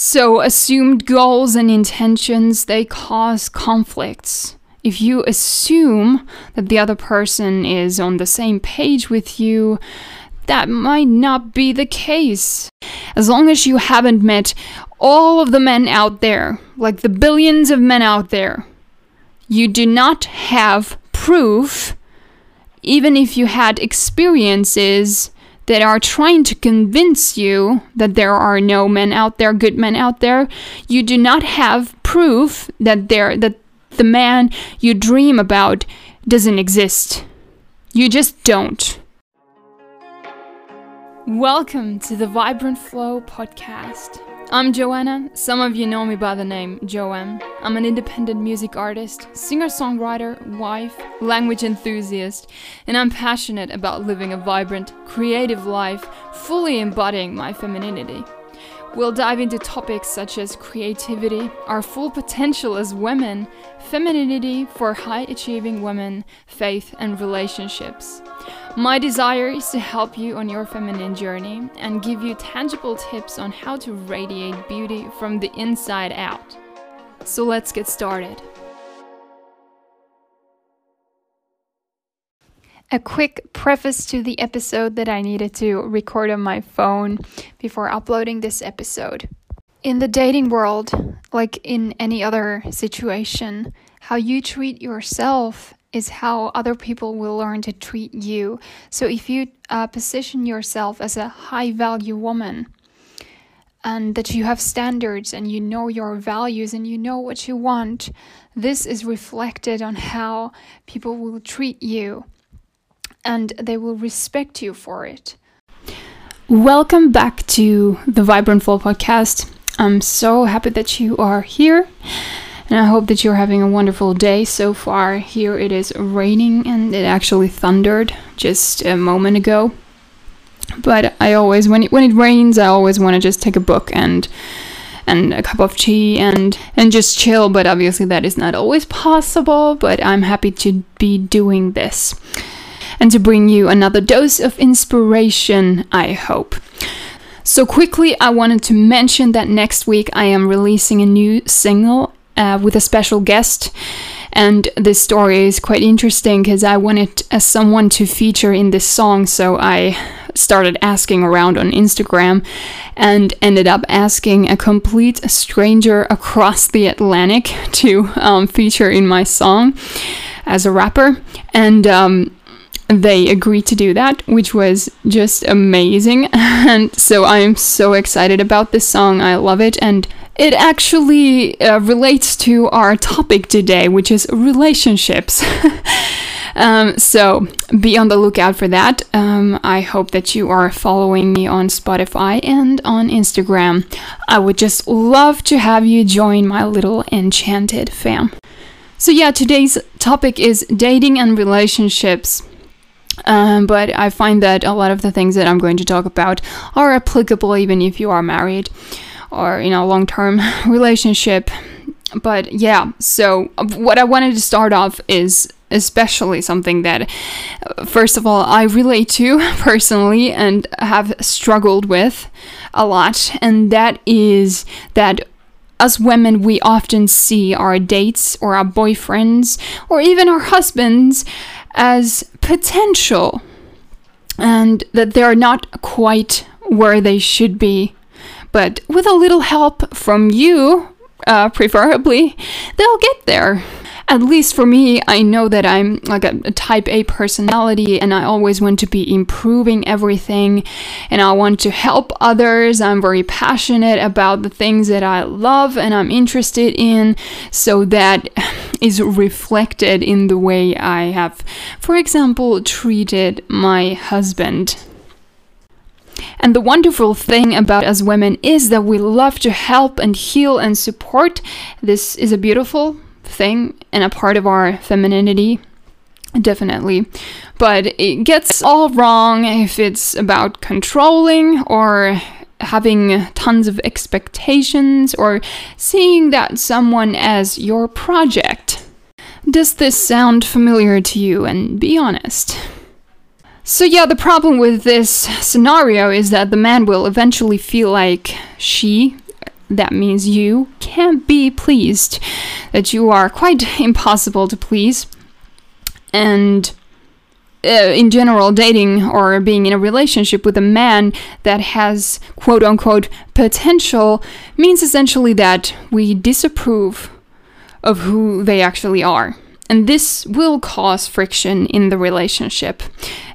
So, assumed goals and intentions, they cause conflicts. If you assume that the other person is on the same page with you, that might not be the case. As long as you haven't met all of the men out there, like the billions of men out there, you do not have proof, even if you had experiences that are trying to convince you that there are no men out there, good men out there, you do not have proof that there that the man you dream about doesn't exist. You just don't. Welcome to the Vibrant Flow podcast. I'm Joanna. Some of you know me by the name Joem. I'm an independent music artist, singer songwriter, wife, language enthusiast, and I'm passionate about living a vibrant, creative life, fully embodying my femininity. We'll dive into topics such as creativity, our full potential as women, femininity for high achieving women, faith, and relationships. My desire is to help you on your feminine journey and give you tangible tips on how to radiate beauty from the inside out. So let's get started. A quick preface to the episode that I needed to record on my phone before uploading this episode. In the dating world, like in any other situation, how you treat yourself is how other people will learn to treat you. So if you uh, position yourself as a high value woman, and that you have standards and you know your values and you know what you want, this is reflected on how people will treat you and they will respect you for it. Welcome back to the Vibrant Flow podcast. I'm so happy that you are here. And I hope that you're having a wonderful day so far. Here it is raining and it actually thundered just a moment ago. But I always when it, when it rains, I always want to just take a book and and a cup of tea and and just chill, but obviously that is not always possible, but I'm happy to be doing this and to bring you another dose of inspiration, I hope. So, quickly, I wanted to mention that next week I am releasing a new single uh, with a special guest. And this story is quite interesting because I wanted uh, someone to feature in this song, so I started asking around on Instagram and ended up asking a complete stranger across the Atlantic to um, feature in my song as a rapper. And um, they agreed to do that, which was just amazing. and so I'm so excited about this song. I love it. And it actually uh, relates to our topic today, which is relationships. um, so be on the lookout for that. Um, I hope that you are following me on Spotify and on Instagram. I would just love to have you join my little enchanted fam. So, yeah, today's topic is dating and relationships. Um, but I find that a lot of the things that I'm going to talk about are applicable even if you are married or you know long term relationship. But yeah, so what I wanted to start off is especially something that, first of all, I relate to personally and have struggled with a lot, and that is that as women, we often see our dates or our boyfriends or even our husbands as potential and that they're not quite where they should be. But with a little help from you, uh, preferably, they'll get there at least for me, I know that I'm like a, a, type A personality and I always want to be improving everything and I want to help others. I'm very passionate about the things that I love and I'm interested in, so that is reflected in the way I have, for example, treated my husband. And the wonderful thing about us women is that we love to help and heal and support. This is a beautiful thing and a part of our femininity definitely. But it gets all wrong if it's about controlling or having tons of expectations or seeing that someone as your project. Does this sound familiar to you? And be honest so yeah the problem with this scenario is that the man will eventually feel like she that means you can't be pleased, that you are quite impossible to please. And uh, in general, dating or being in a relationship with a man that has quote unquote potential means essentially that we disapprove of who they actually are. And this will cause friction in the relationship,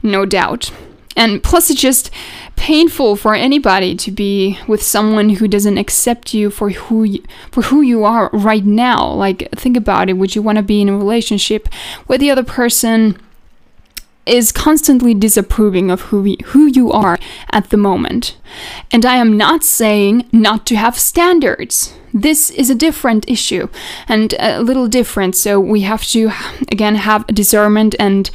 no doubt. And plus, it's just painful for anybody to be with someone who doesn't accept you for who you, for who you are right now. Like, think about it. Would you want to be in a relationship where the other person is constantly disapproving of who we, who you are at the moment? And I am not saying not to have standards. This is a different issue and a little different. So we have to again have discernment and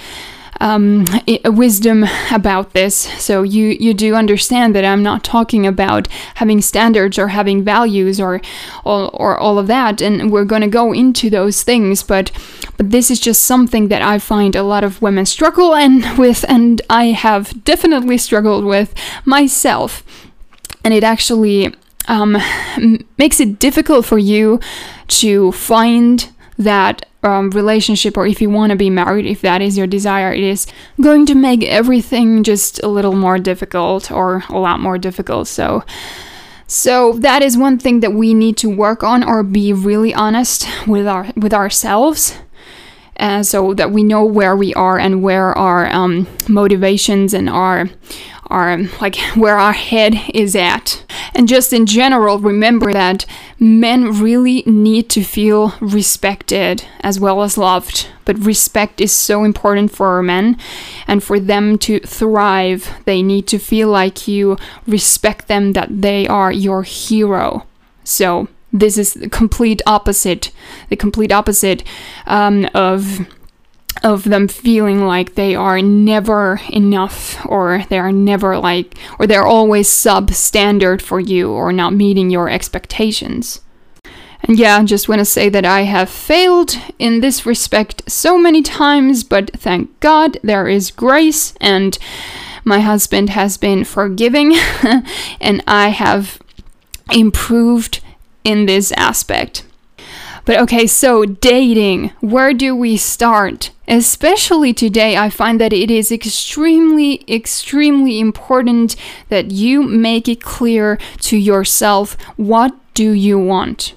um, wisdom about this. So you you do understand that I'm not talking about having standards or having values or or, or all of that, and we're going to go into those things. But but this is just something that I find a lot of women struggle and with, and I have definitely struggled with myself. And it actually um, makes it difficult for you to find that um, relationship or if you want to be married, if that is your desire, it is going to make everything just a little more difficult or a lot more difficult. So, so that is one thing that we need to work on or be really honest with our with ourselves. Uh, so that we know where we are and where our um, motivations and our our like where our head is at. And just in general, remember that men really need to feel respected as well as loved. But respect is so important for our men, and for them to thrive, they need to feel like you respect them, that they are your hero. So, this is the complete opposite, the complete opposite um, of of them feeling like they are never enough or they are never like or they're always substandard for you or not meeting your expectations. And yeah, I just want to say that I have failed in this respect so many times, but thank God there is grace and my husband has been forgiving and I have improved in this aspect. But okay, so dating, where do we start? Especially today, I find that it is extremely, extremely important that you make it clear to yourself what do you want.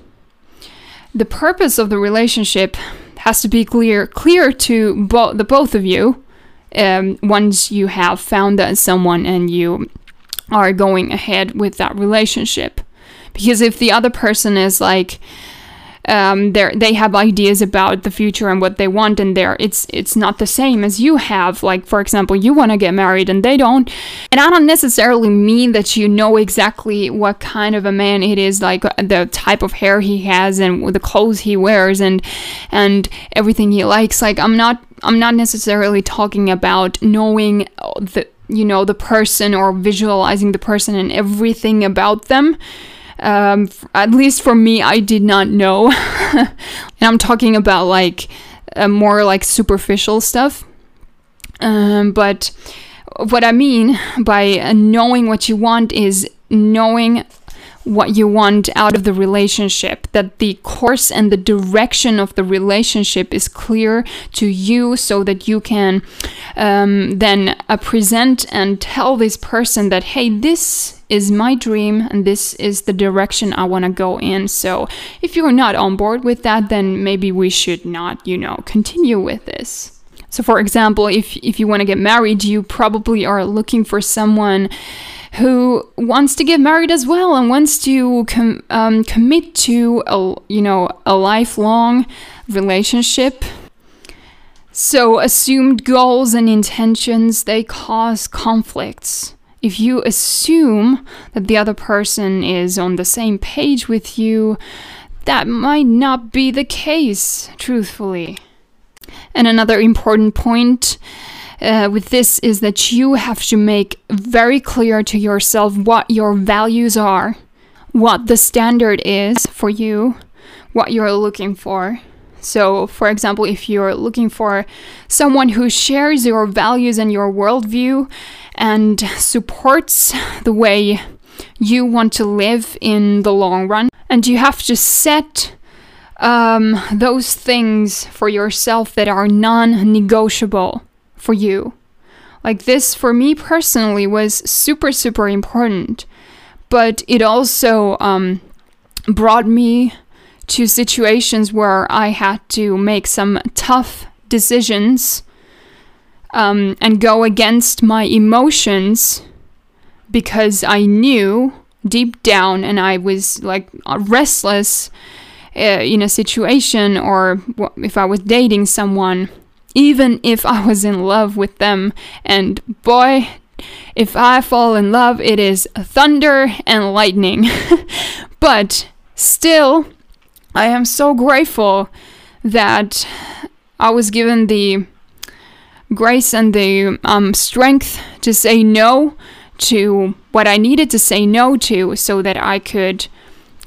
The purpose of the relationship has to be clear, clear to bo- the both of you. Um, once you have found someone and you are going ahead with that relationship, because if the other person is like, um, they they have ideas about the future and what they want, and there it's it's not the same as you have. Like for example, you want to get married and they don't, and I don't necessarily mean that you know exactly what kind of a man it is, like uh, the type of hair he has and the clothes he wears and and everything he likes. Like I'm not I'm not necessarily talking about knowing the you know the person or visualizing the person and everything about them um, at least for me, I did not know. and I'm talking about like uh, more like superficial stuff. Um, but what I mean by uh, knowing what you want is knowing what you want out of the relationship, that the course and the direction of the relationship is clear to you so that you can um, then uh, present and tell this person that, hey, this is my dream and this is the direction I want to go in. So if you're not on board with that, then maybe we should not, you know, continue with this. So, for example, if, if you want to get married, you probably are looking for someone who wants to get married as well and wants to com- um, commit to a you know a lifelong relationship. So assumed goals and intentions they cause conflicts. If you assume that the other person is on the same page with you, that might not be the case, truthfully. And another important point uh, with this is that you have to make very clear to yourself what your values are, what the standard is for you, what you're looking for. So, for example, if you're looking for someone who shares your values and your worldview and supports the way you want to live in the long run. And you have to set um, those things for yourself that are non negotiable for you. Like this, for me personally, was super, super important. But it also um, brought me to situations where I had to make some tough decisions um, and go against my emotions because I knew deep down and I was like restless uh, in a situation or if I was dating someone, even if I was in love with them. And boy, if I fall in love, it is thunder and lightning. but still, I am so grateful that I was given the grace and the um, strength to say no to what I needed to say no to so that I could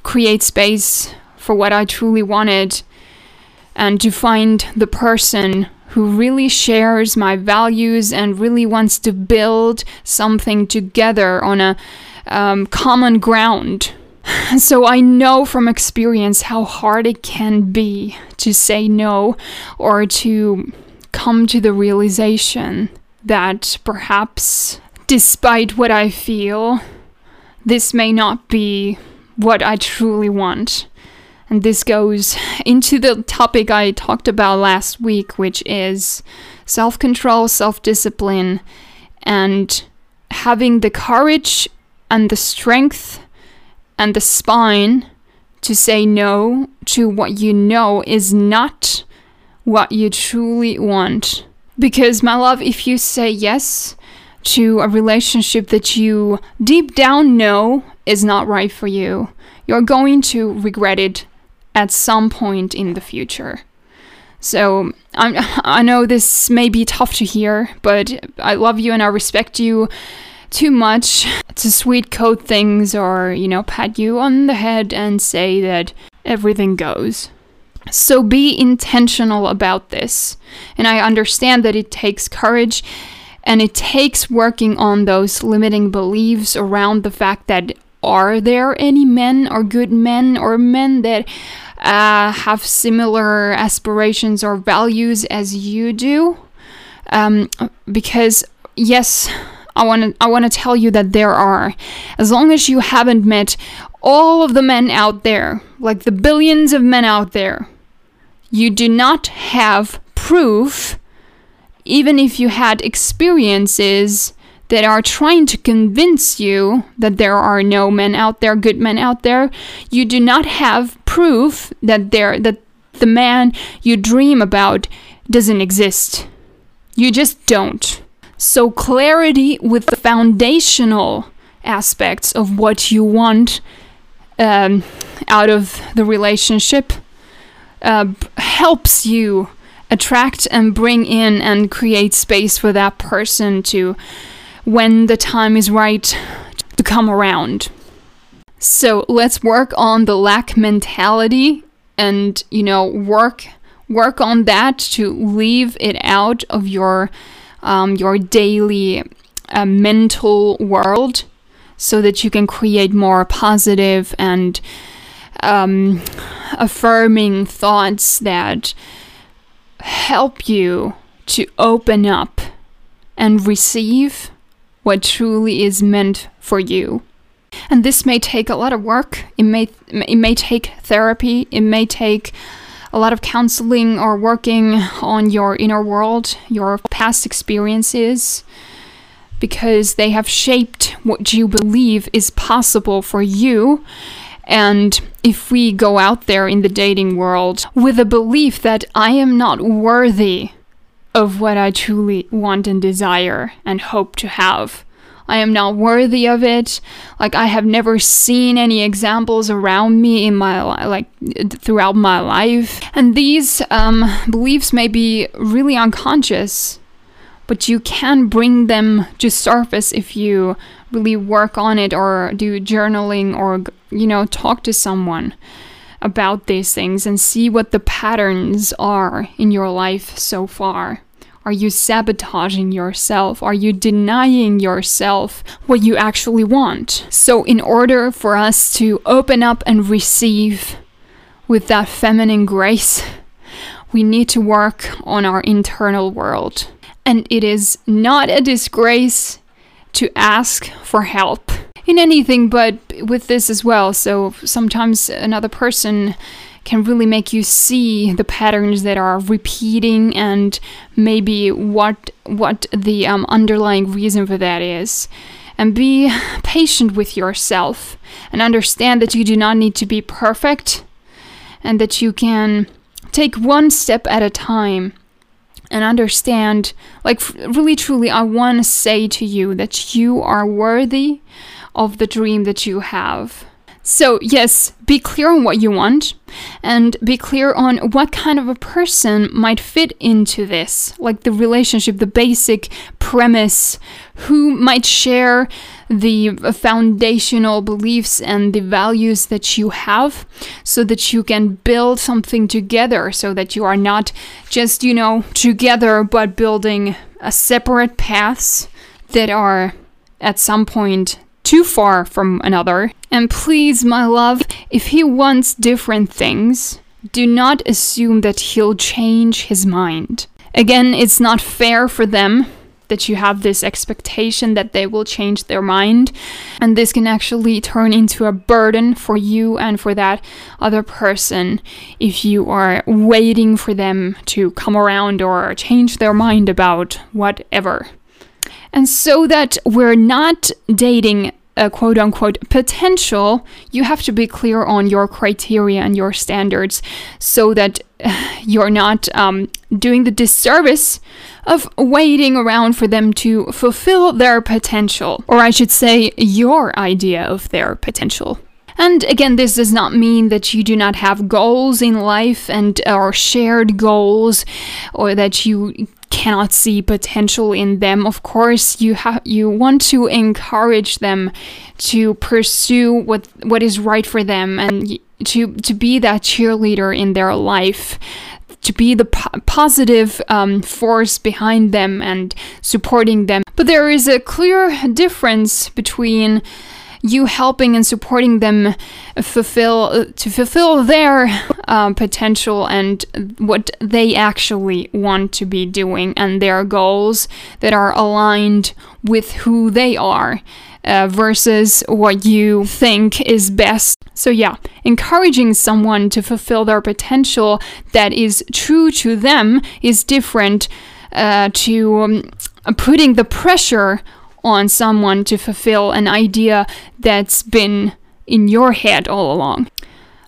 create space for what I truly wanted and to find the person who really shares my values and really wants to build something together on a um, common ground. So I know from experience how hard it can be to say no or to come to the realization that perhaps, despite what I feel, this may not be what I truly want. And this goes into the topic I talked about last week, which is self control, self discipline, and having the courage and the strength and the spine to say no to what you know is not what you truly want. Because, my love, if you say yes to a relationship that you deep down know is not right for you, you're going to regret it at some point in the future. So I'm, I know this may be tough to hear, but I love you and I respect you too much to sweet coat things or, you know, pat you on the head and say that everything goes. So be intentional about this. And I understand that it takes courage and it takes working on those limiting beliefs around the fact that are there any men or good men or men that uh, have similar aspirations or values as you do. Um, because yes, I want to I want to tell you that there are. As long as you haven't met all of the men out there, like the billions of men out there, you do not have proof even if you had experiences that are trying to convince you that there are no men out there, good men out there, you do not have proof that there that the man you dream about doesn't exist. You just don't. So clarity with the foundational aspects of what you want um, out of the relationship uh, helps you attract and bring in and create space for that person to when the time is right to come around. So let's work on the lack mentality and you know work work on that to leave it out of your um, your daily uh, mental world so that you can create more positive and um, affirming thoughts that help you to open up and receive what truly is meant for you. And this may take a lot of work. It may it may take therapy. It may take a lot of counseling or working on your inner world, your past experiences because they have shaped what you believe is possible for you. And if we go out there in the dating world with a belief that I am not worthy of what I truly want and desire and hope to have. I am not worthy of it. Like I have never seen any examples around me in my li- like throughout my life. And these um, beliefs may be really unconscious, but you can bring them to surface if you really work on it or do journaling or you know talk to someone about these things and see what the patterns are in your life so far Are you sabotaging yourself? Are you denying yourself what you actually want? So, in order for us to open up and receive with that feminine grace, we need to work on our internal world. And it is not a disgrace to ask for help in anything, but with this as well. So sometimes another person can really make you see the patterns that are repeating and maybe what what the um, underlying reason for that is and be patient with yourself and understand that you do not need to be perfect and that you can take one step at a time and understand like really truly i want to say to you that you are worthy of the dream that you have. So, yes, be clear on what you want and be clear on what kind of a person might fit into this, like the relationship, the basic premise, who might share the foundational beliefs and the values that you have so that you can build something together so that you are not just, you know, together but building a separate paths that are at some point too far from another. And please, my love, if he wants different things, do not assume that he'll change his mind. Again, it's not fair for them that you have this expectation that they will change their mind. And this can actually turn into a burden for you and for that other person if you are waiting for them to come around or change their mind about whatever. And so that we're not dating a quote unquote potential, you have to be clear on your criteria and your standards so that you're not um, doing the disservice of waiting around for them to fulfill their potential, or I should say, your idea of their potential. And again, this does not mean that you do not have goals in life and or shared goals or that you cannot see potential in them of course you have you want to encourage them to pursue what what is right for them and to to be that cheerleader in their life to be the po- positive um, force behind them and supporting them. But there is a clear difference between you helping and supporting them fulfill to fulfill their uh, potential and what they actually want to be doing and their goals that are aligned with who they are uh, versus what you think is best. So, yeah, encouraging someone to fulfill their potential that is true to them is different uh, to um, putting the pressure on someone to fulfill an idea that's been in your head all along.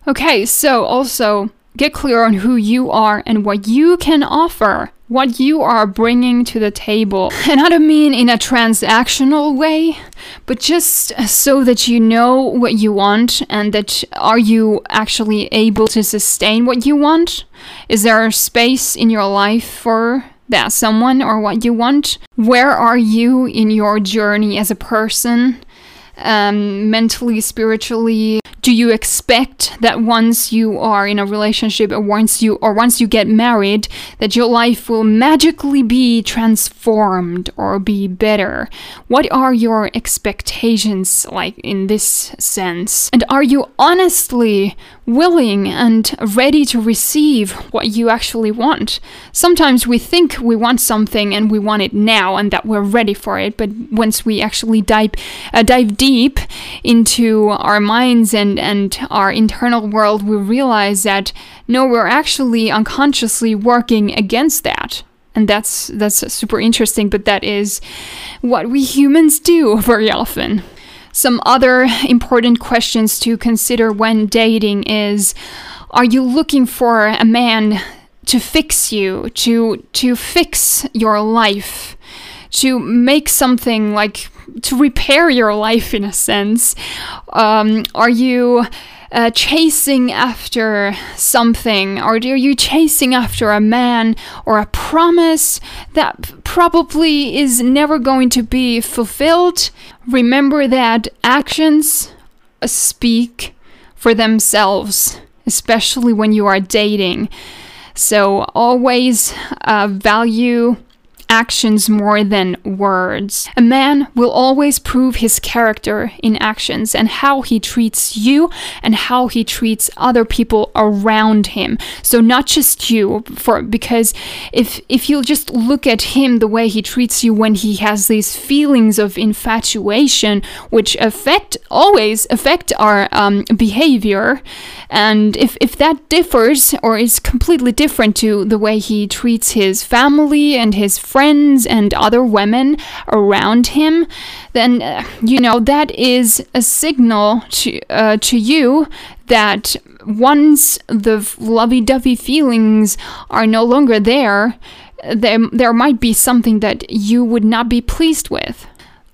Okay, so also get clear on who you are and what you can offer, what you are bringing to the table. And I don't mean in a transactional way, but just so that you know what you want and that are you actually able to sustain what you want? Is there space in your life for that someone or what you want. Where are you in your journey as a person? Um, mentally, spiritually, do you expect that once you are in a relationship or once you or once you get married that your life will magically be transformed or be better what are your expectations like in this sense and are you honestly willing and ready to receive what you actually want sometimes we think we want something and we want it now and that we're ready for it but once we actually dive uh, dive deep into our minds and and our internal world, we realize that no, we're actually unconsciously working against that. And that's that's super interesting, but that is what we humans do very often. Some other important questions to consider when dating is are you looking for a man to fix you, to to fix your life, to make something like to repair your life in a sense? Um, are you uh, chasing after something, or are you chasing after a man or a promise that probably is never going to be fulfilled? Remember that actions speak for themselves, especially when you are dating. So always uh, value actions more than words. A man will always prove his character in actions and how he treats you and how he treats other people around him. So not just you for because if if you just look at him the way he treats you when he has these feelings of infatuation which affect always affect our um, behavior and if if that differs or is completely different to the way he treats his family and his friends and other women around him, then uh, you know that is a signal to uh, to you that once the lovey-dovey feelings are no longer there, there there might be something that you would not be pleased with.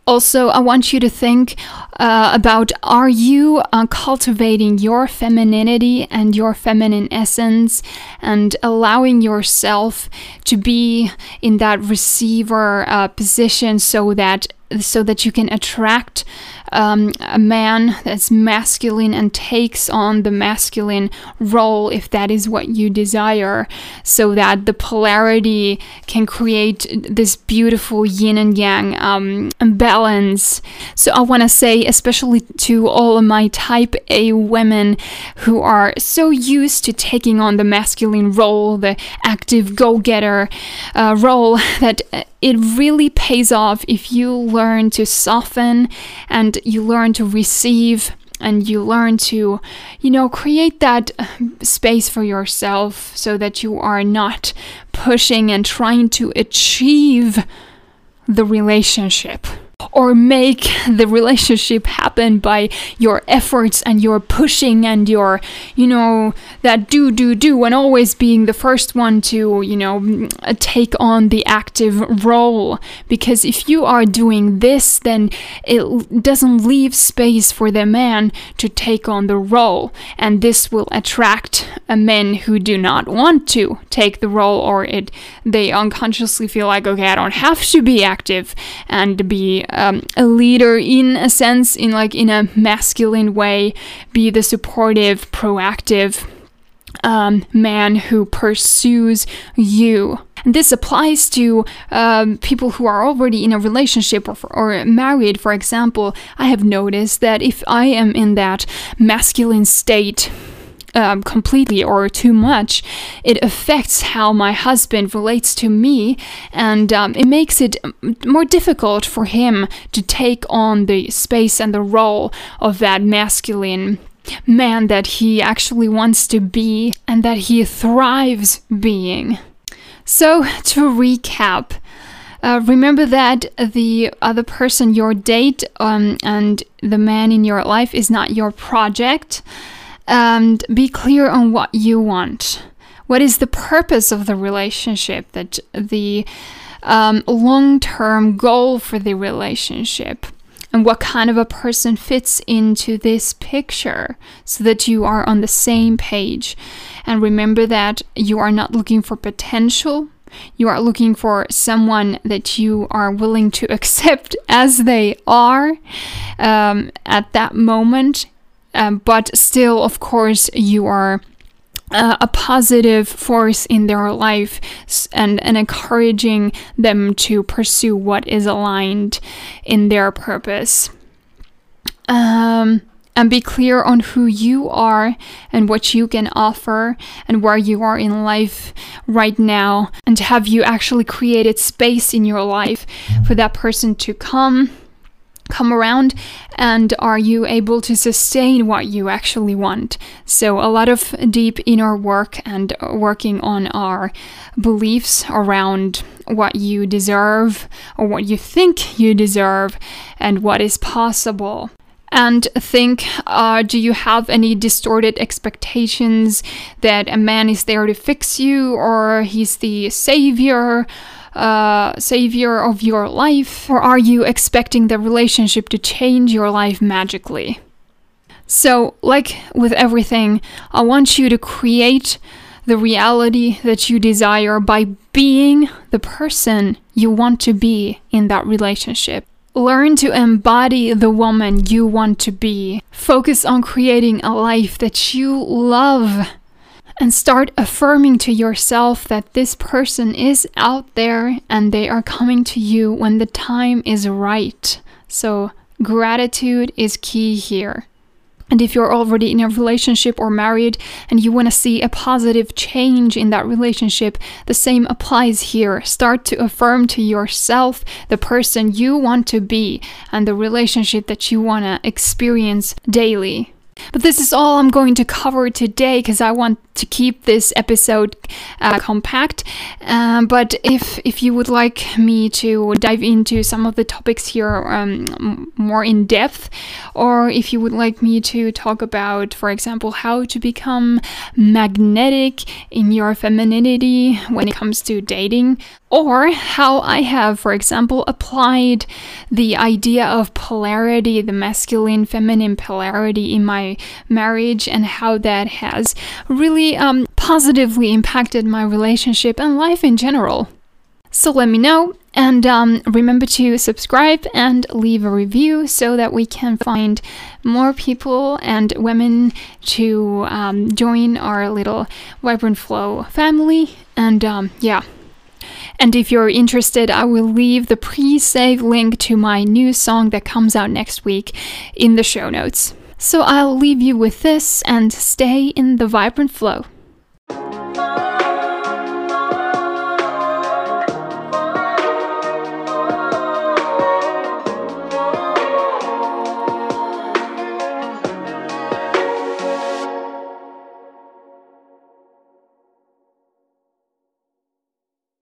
Also, I want you to think uh, about are you uh, cultivating your femininity and your feminine essence and allowing yourself to be in that receiver uh, position so that so that you can attract um, a man that's masculine and takes on the masculine role if that is what you desire, so that the polarity can create this beautiful yin and yang um, balance. So I want to say, especially to all of my type A women who are so used to taking on the masculine role, the active go getter uh, role, that it really pays off if you learn to soften and you learn to receive and you learn to, you know, create that space for yourself so that you are not pushing and trying to achieve the relationship or make the relationship happen by your efforts and your pushing and your, you know, that do, do, do, and always being the first one to, you know, mm, take on the active role. Because if you are doing this, then it doesn't leave space for the man to take on the role. And this will attract men who do not want to take the role or it they unconsciously feel like okay i don't have to be active and be um, a leader in a sense, in like in a masculine way, be the supportive, proactive um, man who pursues you. And this applies to um, people who are already in a relationship or, or married, for example. I have noticed that if I am in that masculine state, um, completely or too much, it affects how my husband relates to me, and um, it makes it more difficult for him to take on the space and the role of that masculine man that he actually wants to be and that he thrives being. So, to recap, uh, remember that the other person, your date, um, and the man in your life is not your project and be clear on what you want. What is the purpose of the relationship? That the um, long term goal for the relationship? And what kind of a person fits into this picture so that you are on the same page. And remember that you are not looking for potential, you are looking for someone that you are willing to accept as they are um, at that moment um, but still, of course, you are uh, a positive force in their life and, and encouraging them to pursue what is aligned in their purpose. Um, and be clear on who you are and what you can offer and where you are in life right now. And have you actually created space in your life for that person to come come around and are you able to sustain what you actually want? So a lot of deep inner work and working on our beliefs around what you deserve or what you think you deserve and what is possible. And think uh, do you have any distorted expectations that a man is there to fix you or he's the savior uh, savior of your life, or are you expecting the relationship to change your life magically? So, like with everything, I want you to create the reality that you desire by being the person you want to be in that relationship. Learn to embody the woman you want to be. Focus on creating a life that you love and start affirming to yourself that this person is out there and they are coming to you when the time is right. So, gratitude is key here. And if you're already in a relationship or married and you want to see a positive change in that relationship, the same applies here. Start to affirm to yourself the person you want to be and the relationship that you want to experience daily. But this is all I'm going to cover today because I want to keep this episode uh, compact. Um, but if if you would like me to dive into some of the topics here um, more in depth, or if you would like me to talk about, for example, how to become magnetic in your femininity when it comes to dating, or how I have, for example, applied the idea of polarity, the masculine feminine polarity in my marriage, and how that has really um, positively impacted my relationship and life in general. So let me know, and um, remember to subscribe and leave a review so that we can find more people and women to um, join our little Vibrant Flow family. And um, yeah. And if you're interested, I will leave the pre save link to my new song that comes out next week in the show notes. So I'll leave you with this and stay in the vibrant flow.